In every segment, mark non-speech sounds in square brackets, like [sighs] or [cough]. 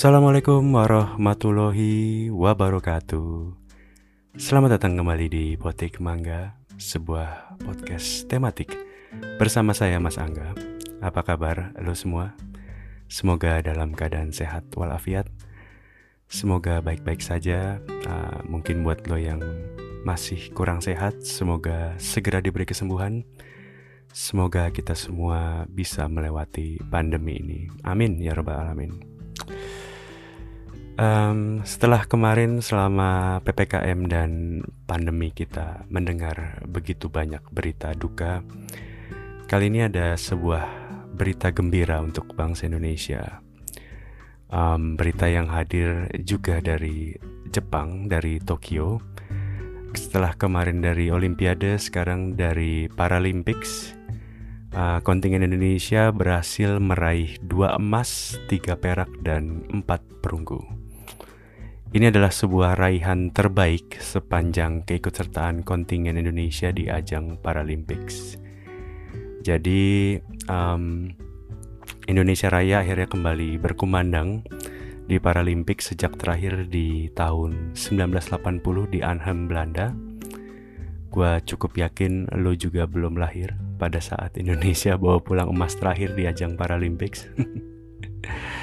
Assalamualaikum warahmatullahi wabarakatuh. Selamat datang kembali di Potik Mangga, sebuah podcast tematik bersama saya Mas Angga. Apa kabar lo semua? Semoga dalam keadaan sehat walafiat. Semoga baik-baik saja. Uh, mungkin buat lo yang masih kurang sehat, semoga segera diberi kesembuhan. Semoga kita semua bisa melewati pandemi ini. Amin ya Rabbal 'Alamin. Um, setelah kemarin selama PPKM dan pandemi kita mendengar begitu banyak berita duka, kali ini ada sebuah berita gembira untuk bangsa Indonesia. Um, berita yang hadir juga dari Jepang, dari Tokyo. Setelah kemarin dari Olimpiade, sekarang dari Paralympics. Uh, kontingen Indonesia berhasil meraih dua emas, tiga perak, dan empat perunggu. Ini adalah sebuah raihan terbaik sepanjang keikutsertaan kontingen Indonesia di ajang Paralympics. Jadi um, Indonesia Raya akhirnya kembali berkumandang di Paralympics sejak terakhir di tahun 1980 di Arnhem, Belanda. Gua cukup yakin lo juga belum lahir pada saat Indonesia bawa pulang emas terakhir di ajang Paralympics. [laughs]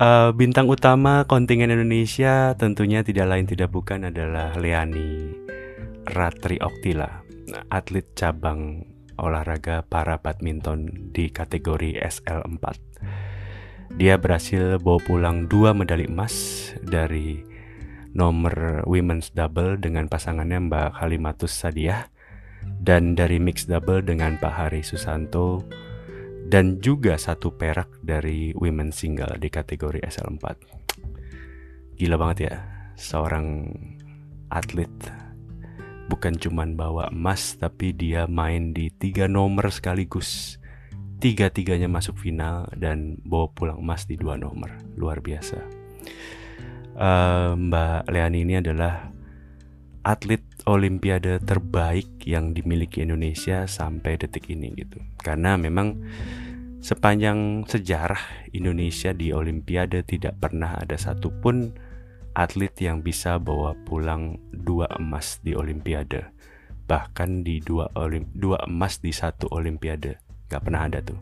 Uh, bintang utama kontingen Indonesia tentunya tidak lain tidak bukan adalah Leani Ratri Oktila, atlet cabang olahraga para badminton di kategori SL4. Dia berhasil bawa pulang dua medali emas dari nomor women's double dengan pasangannya Mbak Halimatus Sadiah dan dari mixed double dengan Pak Hari Susanto dan juga satu perak dari women single di kategori SL4. Gila banget ya, seorang atlet bukan cuman bawa emas tapi dia main di tiga nomor sekaligus. Tiga-tiganya masuk final dan bawa pulang emas di dua nomor. Luar biasa. Uh, Mbak Leani ini adalah atlet olimpiade terbaik yang dimiliki Indonesia sampai detik ini gitu. Karena memang sepanjang sejarah Indonesia di olimpiade tidak pernah ada satupun atlet yang bisa bawa pulang dua emas di olimpiade. Bahkan di dua, olim, dua emas di satu olimpiade. Gak pernah ada tuh.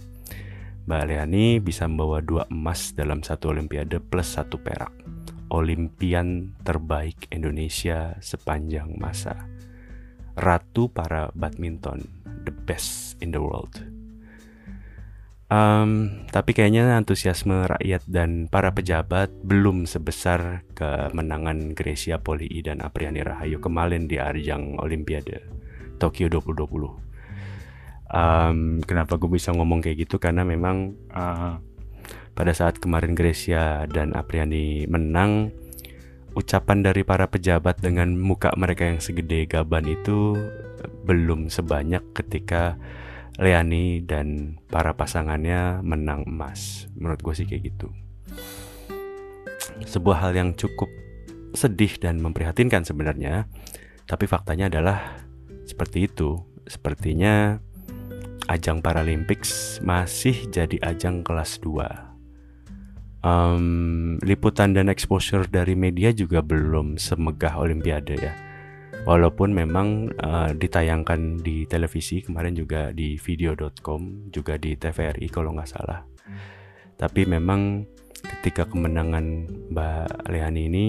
Mbak Leani bisa membawa dua emas dalam satu olimpiade plus satu perak Olimpian terbaik Indonesia sepanjang masa. Ratu para badminton, the best in the world. Um, tapi kayaknya antusiasme rakyat dan para pejabat belum sebesar kemenangan Grecia Poli dan Apriani Rahayu kemarin di ajang Olimpiade Tokyo 2020. Um, kenapa gue bisa ngomong kayak gitu? Karena memang uh, pada saat kemarin Grecia dan Apriani menang, ucapan dari para pejabat dengan muka mereka yang segede gaban itu belum sebanyak ketika Leani dan para pasangannya menang emas. Menurut gue sih kayak gitu. Sebuah hal yang cukup sedih dan memprihatinkan sebenarnya, tapi faktanya adalah seperti itu. Sepertinya ajang Paralympics masih jadi ajang kelas 2 um, liputan dan exposure dari media juga belum semegah Olimpiade ya. Walaupun memang uh, ditayangkan di televisi kemarin juga di video.com juga di TVRI kalau nggak salah. Tapi memang ketika kemenangan Mbak Leani ini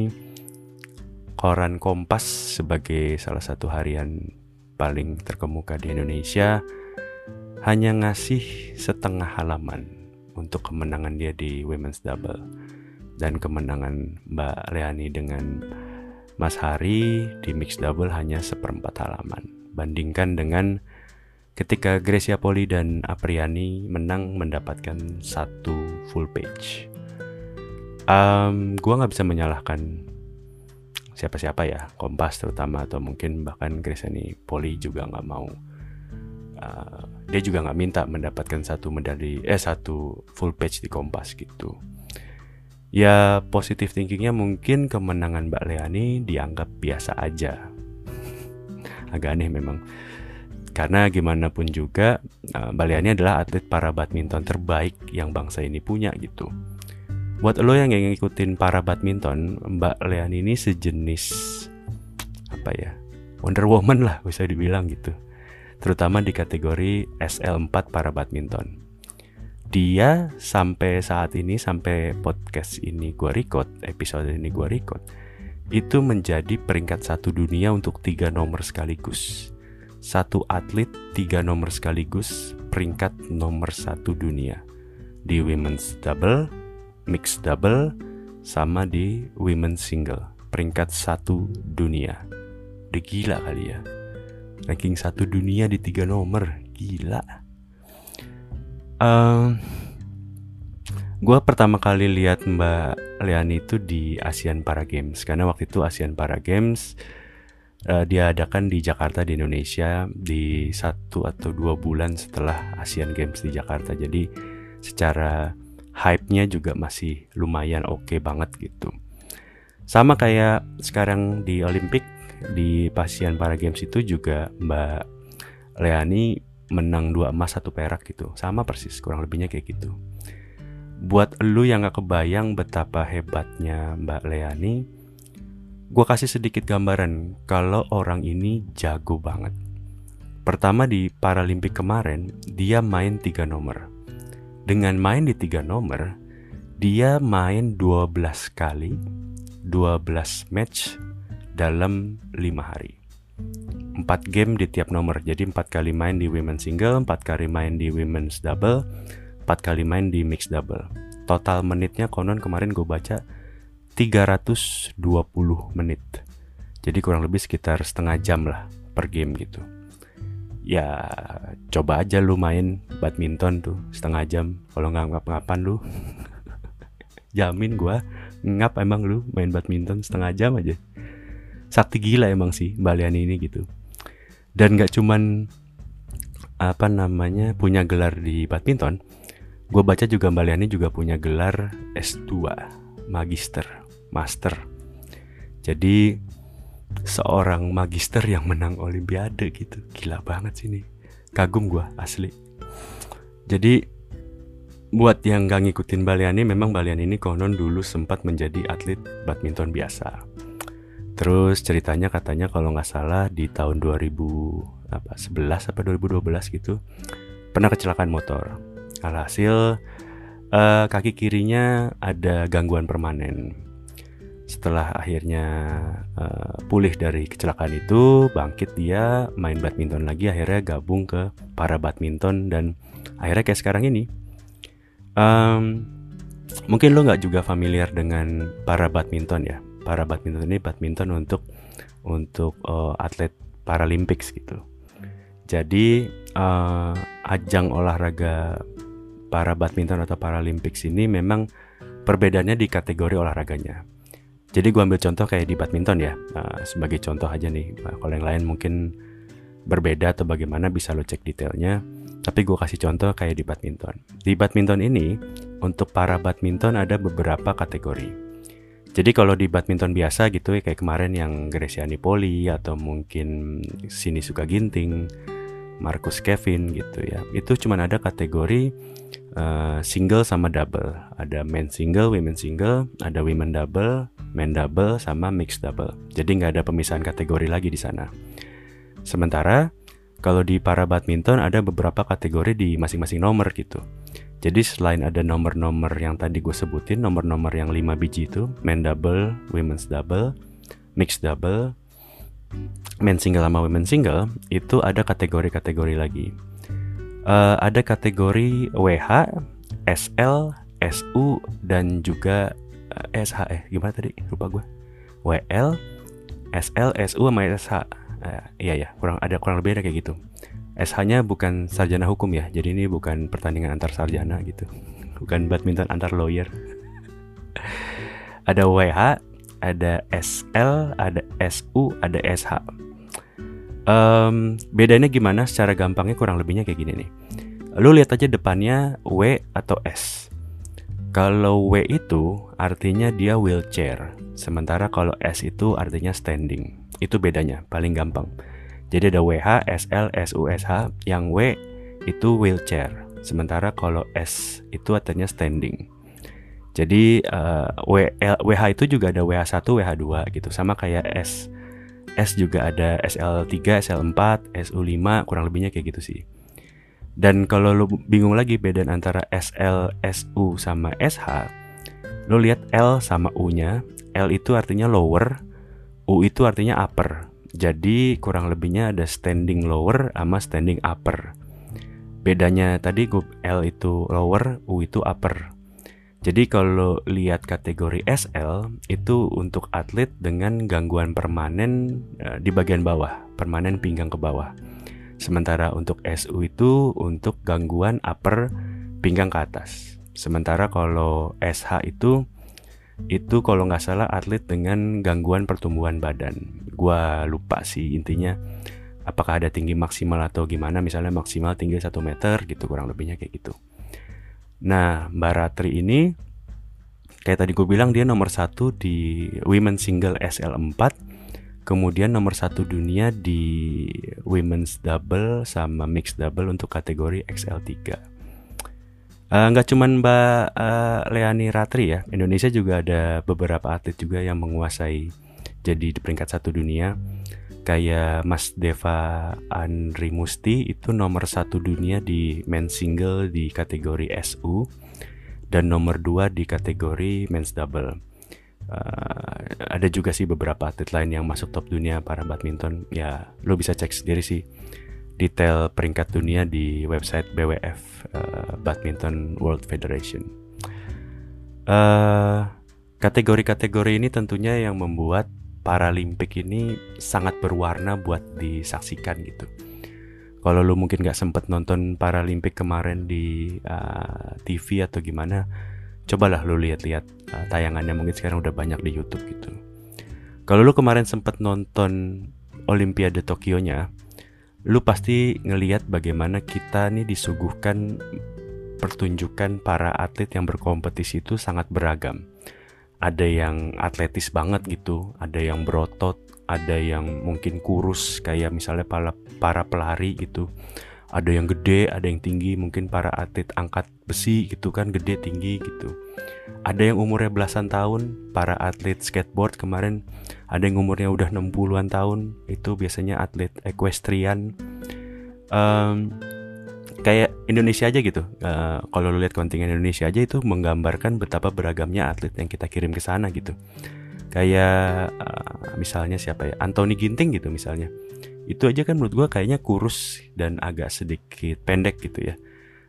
koran Kompas sebagai salah satu harian paling terkemuka di Indonesia hanya ngasih setengah halaman untuk kemenangan dia di women's double dan kemenangan Mbak Leani dengan Mas Hari di mixed double hanya seperempat halaman. Bandingkan dengan ketika Gracia Poli dan Apriani menang mendapatkan satu full page. Um, gua nggak bisa menyalahkan siapa-siapa ya, Kompas terutama atau mungkin bahkan Gracia Poli juga nggak mau uh, dia juga nggak minta mendapatkan satu medali eh satu full page di Kompas gitu. Ya positif thinkingnya mungkin kemenangan Mbak Leani dianggap biasa aja. [laughs] Agak aneh memang. Karena gimana pun juga uh, Mbak Leani adalah atlet para badminton terbaik yang bangsa ini punya gitu. Buat lo yang ngikutin para badminton Mbak Lean ini sejenis apa ya? Wonder Woman lah bisa dibilang gitu terutama di kategori SL4 para badminton dia sampai saat ini sampai podcast ini gue record episode ini gue record itu menjadi peringkat satu dunia untuk tiga nomor sekaligus satu atlet tiga nomor sekaligus peringkat nomor satu dunia di women's double, mixed double, sama di women's single peringkat satu dunia. Udah gila kali ya. Ranking satu dunia di tiga nomor, gila. Um, gue pertama kali lihat Mbak Leani itu di ASEAN Para Games karena waktu itu ASEAN Para Games uh, diadakan di Jakarta di Indonesia di satu atau dua bulan setelah Asian Games di Jakarta. Jadi secara hype-nya juga masih lumayan oke okay banget gitu. Sama kayak sekarang di Olimpik di Pasian Para Games itu juga Mbak Leani menang dua emas satu perak gitu. Sama persis kurang lebihnya kayak gitu. Buat lu yang gak kebayang betapa hebatnya Mbak Leani, gue kasih sedikit gambaran kalau orang ini jago banget. Pertama di Paralimpik kemarin, dia main tiga nomor. Dengan main di tiga nomor, dia main 12 kali, 12 match dalam lima hari. 4 game di tiap nomor, jadi 4 kali main di women's single, 4 kali main di women's double, 4 kali main di mixed double. Total menitnya konon kemarin gue baca 320 menit. Jadi kurang lebih sekitar setengah jam lah per game gitu. Ya coba aja lu main badminton tuh setengah jam kalau nggak ngap-ngapan lu. [laughs] Jamin gua ngap emang lu main badminton setengah jam aja. Sakti gila emang sih Balian ini gitu. Dan nggak cuman apa namanya punya gelar di badminton, gue baca juga Mbak Liani juga punya gelar S2 Magister master. Jadi seorang magister yang menang olimpiade gitu. Gila banget sih ini. Kagum gue asli. Jadi buat yang gak ngikutin Baliani memang Baliani ini konon dulu sempat menjadi atlet badminton biasa. Terus ceritanya katanya kalau nggak salah di tahun 2000 apa 11 apa 2012 gitu pernah kecelakaan motor. Alhasil uh, kaki kirinya ada gangguan permanen. Setelah akhirnya uh, pulih dari kecelakaan itu bangkit dia main badminton lagi akhirnya gabung ke para badminton dan akhirnya kayak sekarang ini. Um, mungkin lo nggak juga familiar dengan para badminton ya para badminton ini badminton untuk untuk uh, atlet Paralympics gitu jadi uh, ajang olahraga para badminton atau Paralympics ini memang perbedaannya di kategori olahraganya jadi gue ambil contoh kayak di badminton ya, uh, sebagai contoh aja nih. Uh, kalau yang lain mungkin berbeda atau bagaimana bisa lo cek detailnya. Tapi gue kasih contoh kayak di badminton. Di badminton ini, untuk para badminton ada beberapa kategori. Jadi kalau di badminton biasa gitu ya kayak kemarin yang Grecia Nipoli atau mungkin Sini Suka Ginting, Marcus Kevin gitu ya. Itu cuma ada kategori uh, single sama double. Ada men single, women single, ada women double, men double sama mixed double. Jadi nggak ada pemisahan kategori lagi di sana. Sementara kalau di para badminton ada beberapa kategori di masing-masing nomor gitu. Jadi selain ada nomor-nomor yang tadi gue sebutin, nomor-nomor yang 5 biji itu, men double, women's double, mixed double, men single sama women single, itu ada kategori-kategori lagi. Uh, ada kategori WH, SL, SU, dan juga Eh, SH eh gimana tadi? Lupa gue WL SL SU sama SH uh, iya ya kurang ada kurang lebih ada kayak gitu SH-nya bukan sarjana hukum ya jadi ini bukan pertandingan antar sarjana gitu. Bukan badminton antar lawyer. Ada WH ada SL ada SU ada SH um, bedanya gimana? Secara gampangnya kurang lebihnya kayak gini nih. Lu lihat aja depannya W atau S. Kalau W itu artinya dia wheelchair, sementara kalau S itu artinya standing. Itu bedanya, paling gampang. Jadi ada WH, SL, SU, SH. Yang W itu wheelchair, sementara kalau S itu artinya standing. Jadi uh, WH itu juga ada WH1, WH2 gitu. Sama kayak S S juga ada SL3, SL4, SU5, kurang lebihnya kayak gitu sih. Dan kalau lo bingung lagi beda antara SL, SU sama SH, lo lihat L sama U-nya. L itu artinya lower, U itu artinya upper. Jadi kurang lebihnya ada standing lower sama standing upper. Bedanya tadi L itu lower, U itu upper. Jadi kalau lihat kategori SL itu untuk atlet dengan gangguan permanen uh, di bagian bawah, permanen pinggang ke bawah. Sementara untuk SU itu untuk gangguan upper pinggang ke atas. Sementara kalau SH itu itu kalau nggak salah atlet dengan gangguan pertumbuhan badan. Gua lupa sih intinya apakah ada tinggi maksimal atau gimana misalnya maksimal tinggi 1 meter gitu kurang lebihnya kayak gitu. Nah, Mbak Ratri ini kayak tadi gue bilang dia nomor satu di women single SL4 kemudian nomor satu dunia di women's double sama mixed double untuk kategori XL3 eh, nggak uh, cuman Mbak uh, Leani Ratri ya Indonesia juga ada beberapa atlet juga yang menguasai jadi di peringkat satu dunia kayak Mas Deva Andri Musti itu nomor satu dunia di men single di kategori SU dan nomor dua di kategori men's double. Uh, ada juga sih beberapa atlet lain yang masuk top dunia para badminton. Ya, lo bisa cek sendiri sih detail peringkat dunia di website BWF uh, Badminton World Federation. Uh, kategori-kategori ini tentunya yang membuat Paralimpik ini sangat berwarna buat disaksikan gitu. Kalau lu mungkin gak sempet nonton Paralimpik kemarin di uh, TV atau gimana, cobalah lu lihat-lihat uh, tayangannya mungkin sekarang udah banyak di YouTube gitu. Kalau lu kemarin sempet nonton Olimpiade Tokyo-nya, lu pasti ngeliat bagaimana kita nih disuguhkan pertunjukan para atlet yang berkompetisi itu sangat beragam ada yang atletis banget gitu, ada yang berotot, ada yang mungkin kurus kayak misalnya para para pelari gitu. Ada yang gede, ada yang tinggi, mungkin para atlet angkat besi gitu kan, gede tinggi gitu. Ada yang umurnya belasan tahun, para atlet skateboard kemarin ada yang umurnya udah 60-an tahun, itu biasanya atlet equestrian. Um, kayak Indonesia aja gitu. Uh, kalau lu lihat kontingen Indonesia aja itu menggambarkan betapa beragamnya atlet yang kita kirim ke sana gitu. Kayak uh, misalnya siapa ya? Anthony Ginting gitu misalnya. Itu aja kan menurut gua kayaknya kurus dan agak sedikit pendek gitu ya.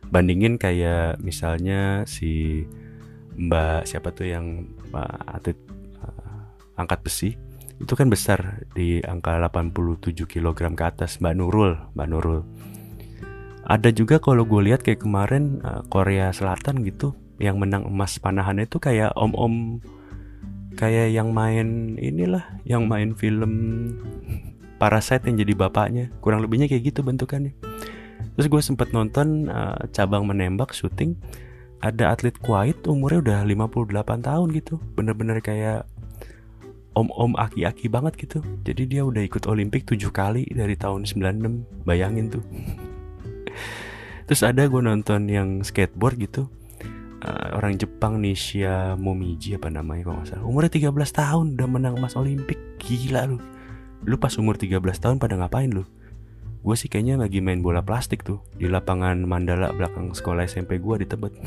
Bandingin kayak misalnya si Mbak siapa tuh yang atlet uh, angkat besi itu kan besar di angka 87 kg ke atas Mbak Nurul, Mbak Nurul ada juga kalau gue lihat kayak kemarin uh, Korea Selatan gitu yang menang emas panahan itu kayak om-om kayak yang main inilah yang main film Parasite yang jadi bapaknya. Kurang lebihnya kayak gitu bentukannya. Terus gue sempat nonton uh, cabang menembak syuting. Ada atlet Kuwait umurnya udah 58 tahun gitu. Bener-bener kayak om-om aki-aki banget gitu. Jadi dia udah ikut Olimpik 7 kali dari tahun 96 bayangin tuh. [laughs] Terus ada gue nonton yang skateboard gitu. Uh, orang Jepang Nisha Momiji apa namanya kalau nggak salah. Umurnya 13 tahun udah menang emas Olimpik. Gila lu lu pas umur 13 tahun pada ngapain lu gue sih kayaknya lagi main bola plastik tuh di lapangan Mandala belakang sekolah SMP gue di Tebet [laughs]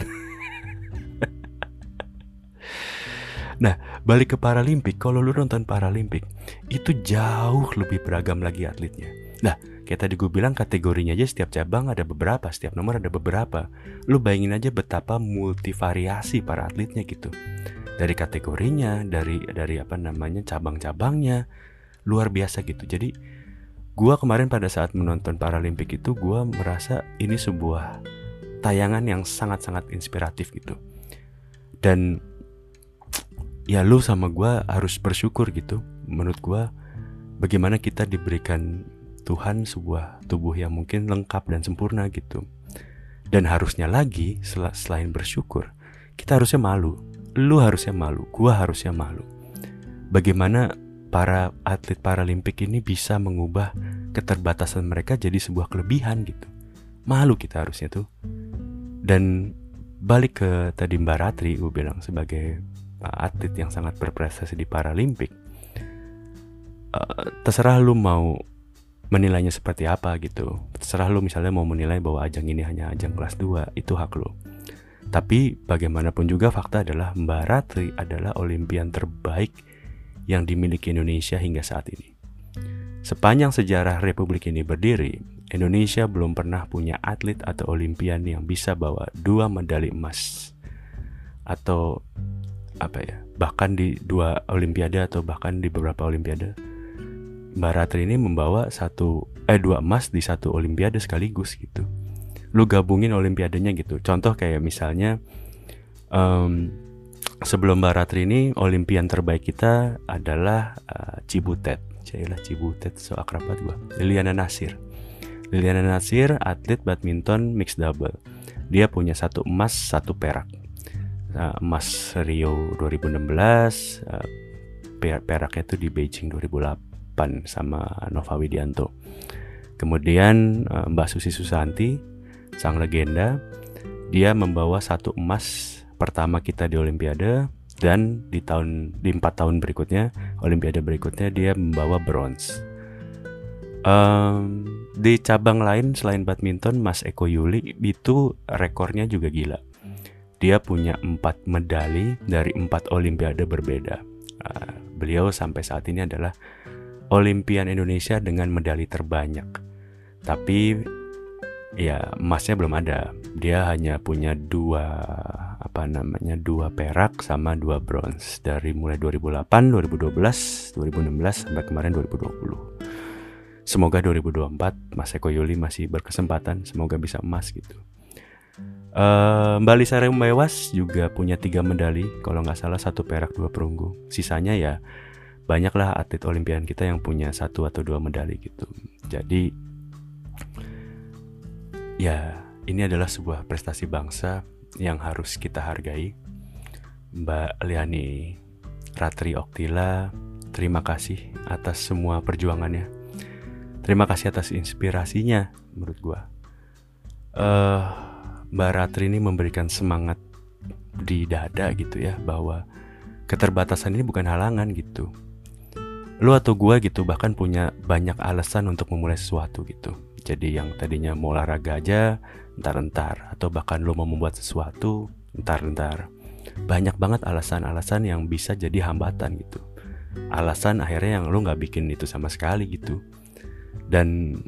Nah, balik ke Paralimpik, kalau lu nonton Paralimpik, itu jauh lebih beragam lagi atletnya. Nah, Kayak tadi gue bilang kategorinya aja setiap cabang ada beberapa, setiap nomor ada beberapa. Lu bayangin aja betapa multivariasi para atletnya gitu. Dari kategorinya, dari dari apa namanya cabang-cabangnya, luar biasa gitu. Jadi gue kemarin pada saat menonton Paralimpik itu gue merasa ini sebuah tayangan yang sangat-sangat inspiratif gitu. Dan ya lu sama gue harus bersyukur gitu. Menurut gue bagaimana kita diberikan Tuhan sebuah tubuh yang mungkin lengkap dan sempurna gitu. Dan harusnya lagi sel selain bersyukur, kita harusnya malu. Lu harusnya malu, gua harusnya malu. Bagaimana para atlet paralimpik ini bisa mengubah keterbatasan mereka jadi sebuah kelebihan gitu. Malu kita harusnya tuh. Dan balik ke tadi Mbak Ratri gue bilang sebagai uh, atlet yang sangat berprestasi di Paralimpik uh, terserah lu mau menilainya seperti apa gitu terserah lu misalnya mau menilai bahwa ajang ini hanya ajang kelas 2 itu hak lu tapi bagaimanapun juga fakta adalah Mbak Ratri adalah olimpian terbaik yang dimiliki Indonesia hingga saat ini. Sepanjang sejarah Republik ini berdiri, Indonesia belum pernah punya atlet atau olimpian yang bisa bawa dua medali emas. Atau apa ya bahkan di dua olimpiade atau bahkan di beberapa olimpiade Mbak Ratri ini membawa satu eh dua emas di satu olimpiade sekaligus gitu. Lu gabungin olimpiadenya gitu. Contoh kayak misalnya um, sebelum Mbak Ratri ini olimpian terbaik kita adalah uh, Cibutet. Cailah Cibutet so akrab banget gua. Liliana Nasir. Liliana Nasir atlet badminton mixed double. Dia punya satu emas satu perak. Uh, emas Rio 2016 uh, peraknya itu di Beijing 2008 sama Nova Widianto. Kemudian eh, Mbak Susi Susanti, sang legenda, dia membawa satu emas pertama kita di Olimpiade dan di tahun di empat tahun berikutnya Olimpiade berikutnya dia membawa bronze. Um, di cabang lain selain badminton, Mas Eko Yuli itu rekornya juga gila. Dia punya empat medali dari empat Olimpiade berbeda. Uh, beliau sampai saat ini adalah Olimpian Indonesia dengan medali terbanyak. Tapi ya emasnya belum ada. Dia hanya punya dua apa namanya dua perak sama dua bronze dari mulai 2008, 2012, 2016 sampai kemarin 2020. Semoga 2024 Mas Eko Yuli masih berkesempatan, semoga bisa emas gitu. Uh, Mbak Lisa Rembewas juga punya tiga medali, kalau nggak salah satu perak dua perunggu. Sisanya ya banyaklah atlet olimpian kita yang punya satu atau dua medali gitu. Jadi ya ini adalah sebuah prestasi bangsa yang harus kita hargai. Mbak Liani Ratri Oktila, terima kasih atas semua perjuangannya. Terima kasih atas inspirasinya menurut gua. Uh, Mbak Ratri ini memberikan semangat di dada gitu ya bahwa keterbatasan ini bukan halangan gitu lu atau gue gitu bahkan punya banyak alasan untuk memulai sesuatu gitu. Jadi yang tadinya mau olahraga aja entar-entar. Atau bahkan lu mau membuat sesuatu entar-entar. Banyak banget alasan-alasan yang bisa jadi hambatan gitu. Alasan akhirnya yang lu nggak bikin itu sama sekali gitu. Dan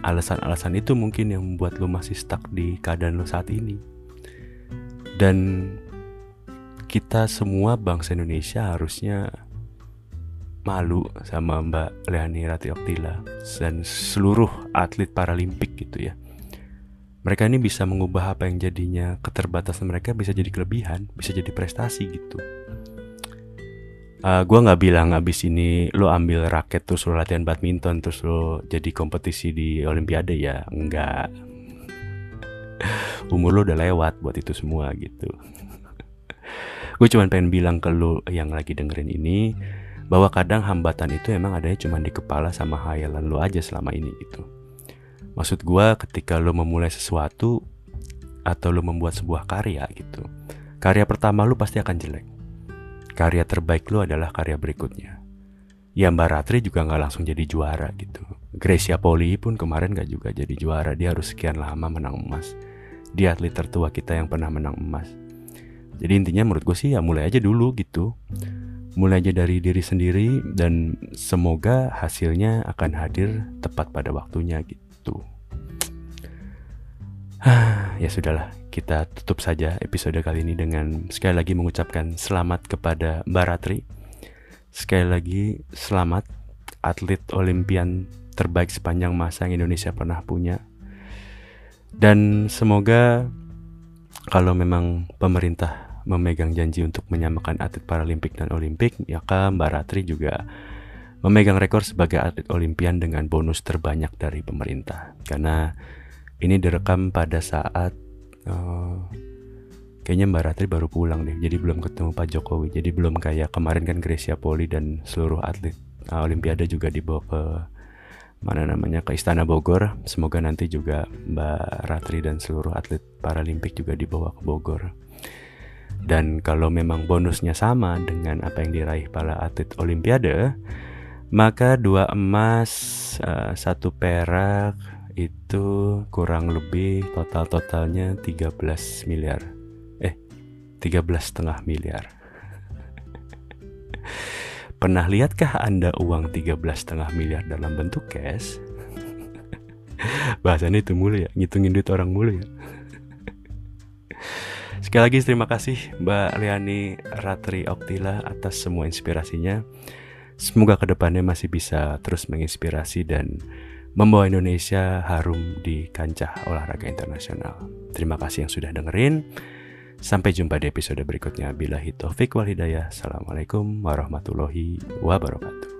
alasan-alasan itu mungkin yang membuat lu masih stuck di keadaan lu saat ini. Dan kita semua bangsa Indonesia harusnya malu sama Mbak Leani Rati Oktila dan seluruh atlet paralimpik gitu ya. Mereka ini bisa mengubah apa yang jadinya keterbatasan mereka bisa jadi kelebihan, bisa jadi prestasi gitu. Uh, ah, gue nggak bilang abis ini lo ambil raket terus lo latihan badminton terus lo jadi kompetisi di olimpiade ya enggak [laughs] umur lo udah lewat buat itu semua gitu [laughs] gue cuma pengen bilang ke lo yang lagi dengerin ini bahwa kadang hambatan itu emang adanya cuma di kepala sama hayalan lo aja selama ini gitu. Maksud gue ketika lo memulai sesuatu atau lo membuat sebuah karya gitu, karya pertama lo pasti akan jelek. Karya terbaik lo adalah karya berikutnya. Ya Mbak Ratri juga nggak langsung jadi juara gitu. Gracia Poli pun kemarin gak juga jadi juara. Dia harus sekian lama menang emas. Dia atlet tertua kita yang pernah menang emas. Jadi intinya menurut gue sih ya mulai aja dulu gitu mulai aja dari diri sendiri dan semoga hasilnya akan hadir tepat pada waktunya gitu. [sighs] ya sudahlah, kita tutup saja episode kali ini dengan sekali lagi mengucapkan selamat kepada Mbak Ratri. Sekali lagi selamat atlet olimpian terbaik sepanjang masa yang Indonesia pernah punya. Dan semoga kalau memang pemerintah memegang janji untuk menyamakan atlet paralimpik dan olimpik, maka Mbak Ratri juga memegang rekor sebagai atlet olimpian dengan bonus terbanyak dari pemerintah. Karena ini direkam pada saat uh, kayaknya Mbak Ratri baru pulang deh, jadi belum ketemu Pak Jokowi. Jadi belum kayak kemarin kan Gracia Poli dan seluruh atlet uh, olimpiade juga dibawa ke mana namanya ke Istana Bogor. Semoga nanti juga Mbak Ratri dan seluruh atlet Paralimpik juga dibawa ke Bogor. Dan kalau memang bonusnya sama dengan apa yang diraih para atlet Olimpiade, maka dua emas, uh, satu perak itu kurang lebih total-totalnya 13 miliar. Eh, 13 setengah miliar. [laughs] Pernah lihatkah Anda uang 13 setengah miliar dalam bentuk cash? [laughs] Bahasannya itu mulu ya, ngitungin duit orang mulu ya. Sekali lagi terima kasih Mbak Liani Ratri Oktila atas semua inspirasinya. Semoga ke depannya masih bisa terus menginspirasi dan membawa Indonesia harum di kancah olahraga internasional. Terima kasih yang sudah dengerin. Sampai jumpa di episode berikutnya. Bila hitofik wal hidayah. Assalamualaikum warahmatullahi wabarakatuh.